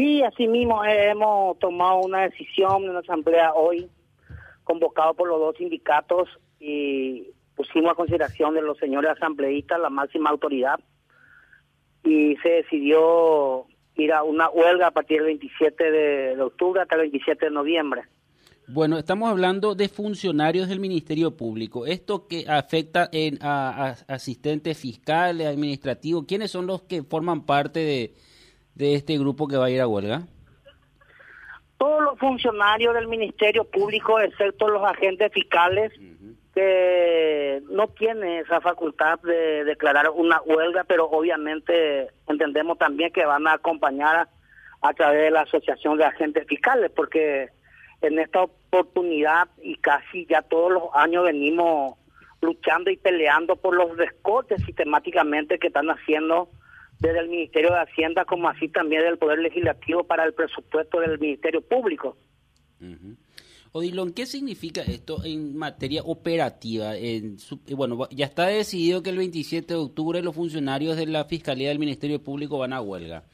Sí, así mismo eh, hemos tomado una decisión en una asamblea hoy, convocado por los dos sindicatos y pusimos a consideración de los señores asambleístas la máxima autoridad y se decidió ir a una huelga a partir del 27 de, octubre hasta el 27 de noviembre. Bueno, estamos hablando de funcionarios del Ministerio Público. ¿Esto que afecta en, a, asistentes fiscales, administrativos? ¿Quiénes son los que forman parte de, de este grupo que va a ir a huelga? Todos los funcionarios del Ministerio Público, excepto los agentes fiscales, que no tienen esa facultad de declarar una huelga, pero obviamente entendemos también que van a acompañar a través de la Asociación de Agentes Fiscales, porque en esta oportunidad y casi ya todos los años venimos luchando y peleando por los descortes sistemáticamente que están haciendo desde el Ministerio de Hacienda como así también del Poder Legislativo para el presupuesto del Ministerio Público. Odilon, ¿qué significa esto en materia operativa? En bueno, ya está decidido que el 27 de octubre los funcionarios de la Fiscalía del Ministerio Público van a huelga.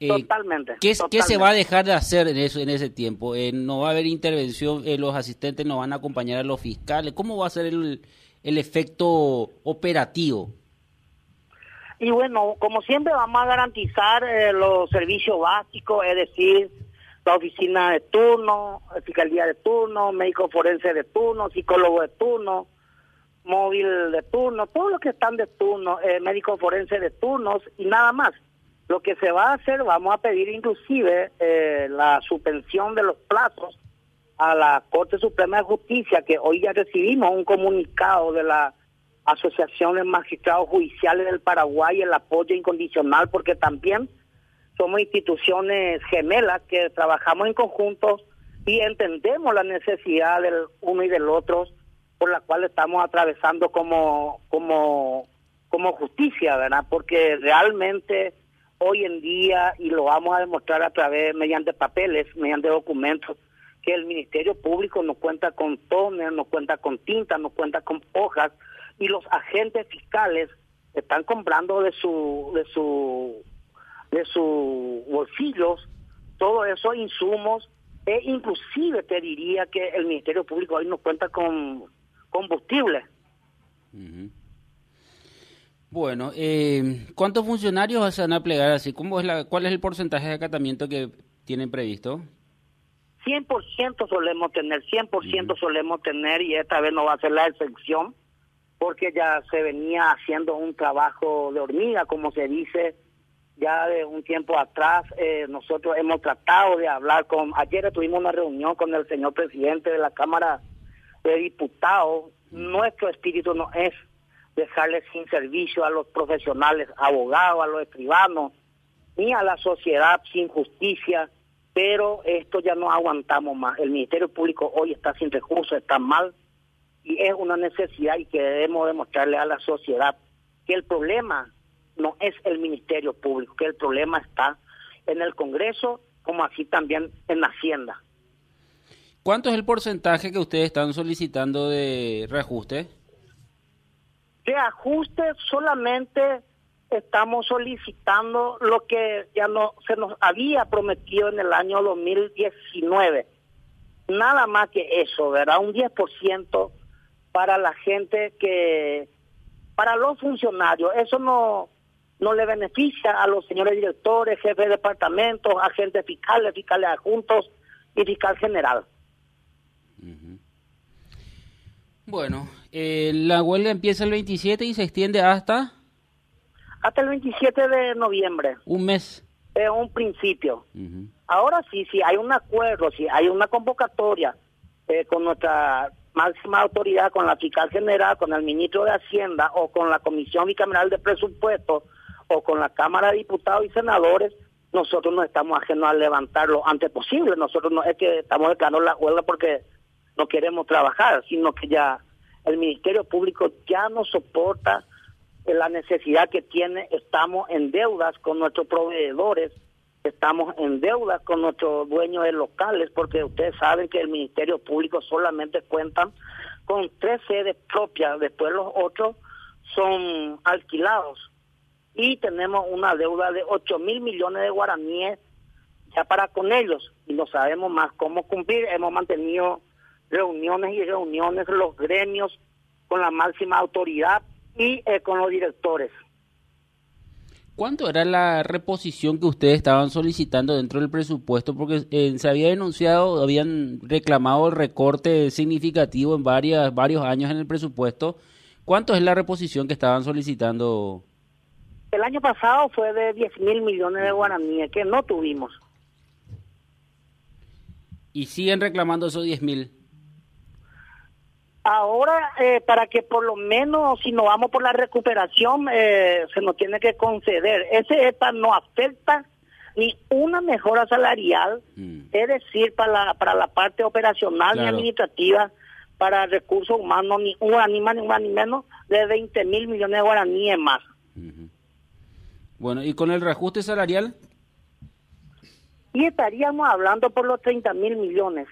Eh, totalmente, ¿qué, se va a dejar de hacer en eso en ese tiempo? Eh, ¿No va a haber intervención? Eh, ¿Los asistentes no van a acompañar a los fiscales? ¿Cómo va a ser el, el efecto operativo? Y bueno, como siempre vamos a garantizar los servicios básicos, es decir, la oficina de turno, fiscalía de turno, médico forense de turno, psicólogo de turno, móvil de turno, todos los que están de turno, médico forense de turnos y nada más. Lo que se va a hacer, vamos a pedir inclusive eh, la suspensión de los plazos a la Corte Suprema de Justicia, que hoy ya recibimos un comunicado de la Asociación de Magistrados Judiciales del Paraguay, el apoyo incondicional, porque también somos instituciones gemelas que trabajamos en conjunto y entendemos la necesidad del uno y del otro, por la cual estamos atravesando como, como, como justicia, ¿verdad? Porque realmente hoy en día, y lo vamos a demostrar a través, mediante papeles, mediante documentos, que el Ministerio Público no cuenta con toner, no cuenta con tinta, no cuenta con hojas, y los agentes fiscales están comprando de su, de su, de sus bolsillos todos esos insumos, e inclusive te diría que el Ministerio Público hoy no cuenta con combustible. Bueno, eh, ¿cuántos funcionarios se van a plegar así? ¿Cómo es la, ¿Cuál es el porcentaje de acatamiento que tienen previsto? 100% solemos tener, 100% solemos tener y esta vez no va a ser la excepción porque ya se venía haciendo un trabajo de hormiga, como se dice, ya de un tiempo atrás. Eh, nosotros hemos tratado de hablar con, ayer tuvimos una reunión con el señor presidente de la Cámara de Diputados. Nuestro espíritu no es dejarle sin servicio a los profesionales, abogados, a los escribanos, ni a la sociedad sin justicia, pero esto ya no aguantamos más. El Ministerio Público hoy está sin recursos, está mal, y es una necesidad y que debemos demostrarle a la sociedad que el problema no es el Ministerio Público, que el problema está en el Congreso, como así también en la Hacienda. ¿Cuánto es el porcentaje que ustedes están solicitando de reajuste? de ajuste solamente estamos solicitando lo que ya no se nos había prometido en el año 2019. Nada más que eso, ¿verdad? Un 10% para la gente que, para los funcionarios. Eso no, no le beneficia a los señores directores, jefes de departamentos, agentes fiscales, fiscales adjuntos y fiscal general. Bueno, eh, la huelga empieza el 27 y se extiende hasta... Hasta el 27 de noviembre. Un mes. Es un principio. Ahora sí, si hay un acuerdo, si hay una convocatoria eh, con nuestra máxima autoridad, con la fiscal general, con el ministro de Hacienda o con la Comisión Bicameral de Presupuestos o con la Cámara de Diputados y Senadores, nosotros no estamos ajenos a levantar lo antes posible. Nosotros no es que estamos declarando la huelga porque no queremos trabajar, sino que ya el Ministerio Público ya no soporta la necesidad que tiene, estamos en deudas con nuestros proveedores, estamos en deudas con nuestros dueños de locales, porque ustedes saben que el Ministerio Público solamente cuenta con tres sedes propias, después los otros son alquilados y tenemos una deuda de 8 mil millones de guaraníes ya para con ellos y no sabemos más cómo cumplir. Hemos mantenido reuniones y reuniones los gremios con la máxima autoridad y eh, con los directores. ¿Cuánto era la reposición que ustedes estaban solicitando dentro del presupuesto? Porque eh, se había denunciado, habían reclamado el recorte significativo en varias, varios años en el presupuesto. ¿Cuánto es la reposición que estaban solicitando? El año pasado fue de 10 mil millones de guaraníes que no tuvimos. ¿Y siguen reclamando esos 10 mil? Ahora, eh, para que por lo menos, si no vamos por la recuperación, eh, se nos tiene que conceder. Ese ETA no afecta ni una mejora salarial, mm. es decir, para la, para la parte operacional y administrativa, para recursos humanos, ni una ni más ni más ni menos de 20 mil millones de guaraníes más. Bueno, ¿y con el reajuste salarial? Y estaríamos hablando por los 30 mil millones.